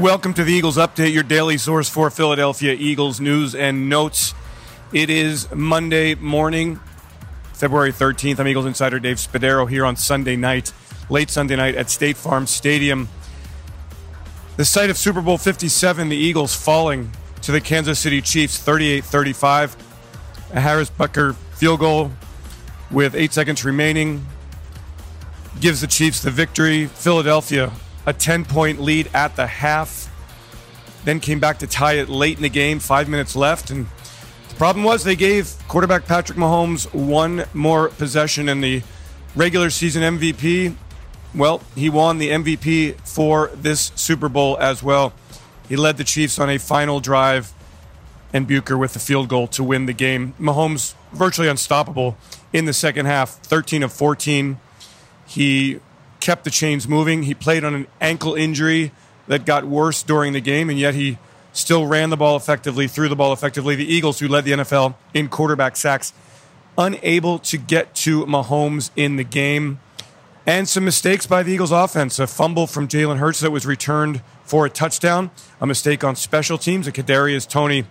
Welcome to the Eagles Update, your daily source for Philadelphia Eagles news and notes. It is Monday morning, February 13th. I'm Eagles insider Dave Spadaro here on Sunday night, late Sunday night at State Farm Stadium. The site of Super Bowl 57, the Eagles falling to the Kansas City Chiefs 38 35. A Harris Butker field goal with eight seconds remaining gives the Chiefs the victory. Philadelphia a 10 point lead at the half, then came back to tie it late in the game, five minutes left. And the problem was they gave quarterback Patrick Mahomes one more possession in the regular season MVP. Well, he won the MVP for this Super Bowl as well. He led the Chiefs on a final drive and Butker with the field goal to win the game. Mahomes virtually unstoppable in the second half, 13 of 14. He kept the chains moving. He played on an ankle injury that got worse during the game, and yet he still ran the ball effectively, threw the ball effectively. The Eagles, who led the NFL in quarterback sacks, unable to get to Mahomes in the game. And some mistakes by the Eagles offense. A fumble from Jalen Hurts that was returned for a touchdown. A mistake on special teams. A Kadarius Toney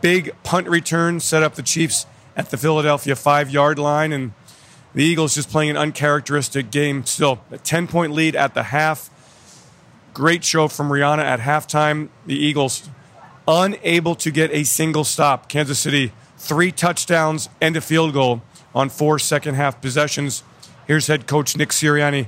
big punt return set up the Chiefs at the Philadelphia five yard line. And the Eagles just playing an uncharacteristic game still. A 10 point lead at the half. Great show from Rihanna at halftime. The Eagles unable to get a single stop. Kansas City, three touchdowns and a field goal on four second half possessions. Here's head coach Nick Sirianni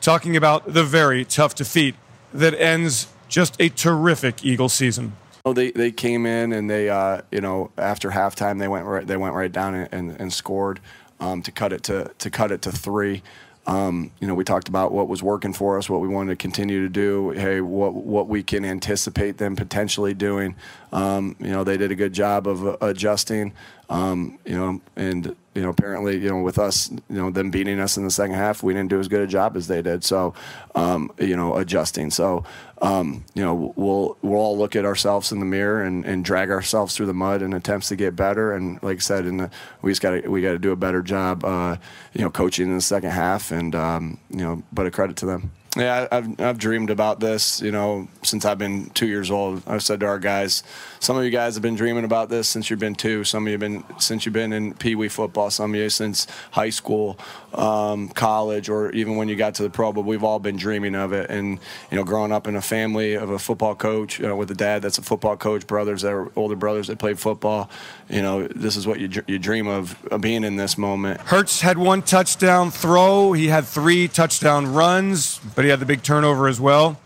talking about the very tough defeat that ends just a terrific Eagle season. They they came in and they uh, you know after halftime they went right, they went right down and, and, and scored um, to cut it to to cut it to three. Um, you know, we talked about what was working for us, what we wanted to continue to do. Hey, what what we can anticipate them potentially doing. Um, you know, they did a good job of uh, adjusting. Um, you know, and you know, apparently, you know, with us, you know, them beating us in the second half, we didn't do as good a job as they did. So, um, you know, adjusting. So, um, you know, we'll we'll all look at ourselves in the mirror and, and drag ourselves through the mud in attempts to get better. And like I said, in the, we just got to we got to do a better job, uh, you know, coaching in the second half. And um, you know, but a credit to them. Yeah, I've, I've dreamed about this, you know, since I've been two years old. I've said to our guys, some of you guys have been dreaming about this since you've been two. Some of you have been since you've been in Pee Wee football. Some of you since high school, um, college, or even when you got to the pro. But we've all been dreaming of it. And you know, growing up in a family of a football coach know, with a dad that's a football coach, brothers that are older brothers that played football. You know, this is what you you dream of, of being in this moment. Hurts had one touchdown throw. He had three touchdown runs, but he had the big turnover as well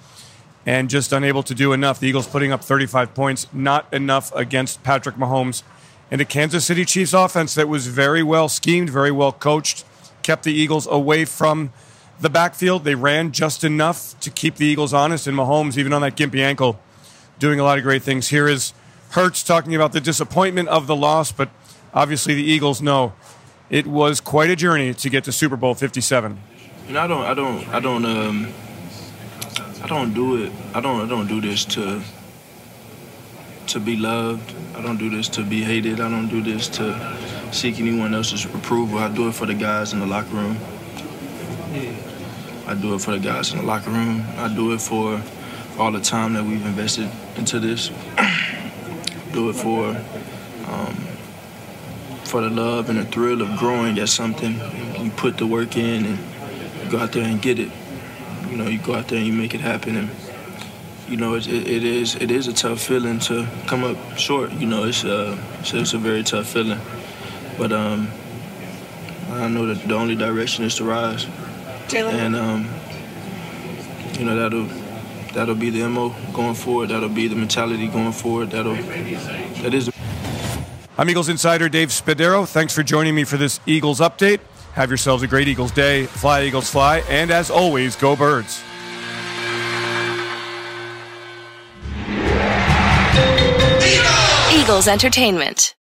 and just unable to do enough. The Eagles putting up 35 points, not enough against Patrick Mahomes and a Kansas City Chiefs offense that was very well schemed, very well coached, kept the Eagles away from the backfield. They ran just enough to keep the Eagles honest, and Mahomes, even on that gimpy ankle, doing a lot of great things. Here is Hurts talking about the disappointment of the loss, but obviously the Eagles know it was quite a journey to get to Super Bowl 57. And I don't, I don't, I don't, um, I don't do it. I don't. I don't do this to to be loved. I don't do this to be hated. I don't do this to seek anyone else's approval. I do it for the guys in the locker room. I do it for the guys in the locker room. I do it for all the time that we've invested into this. do it for um, for the love and the thrill of growing at something. You put the work in and go out there and get it you know, you go out there and you make it happen. And, you know, it, it, it is it is a tough feeling to come up short. You know, it's, uh, it's, it's a very tough feeling. But um, I know that the only direction is to rise. Jalen. And, um, you know, that'll that'll be the MO going forward. That'll be the mentality going forward. That'll that is. I'm Eagles insider Dave Spadaro. Thanks for joining me for this Eagles update. Have yourselves a great Eagles day. Fly, Eagles, fly. And as always, go birds. Eagles Entertainment.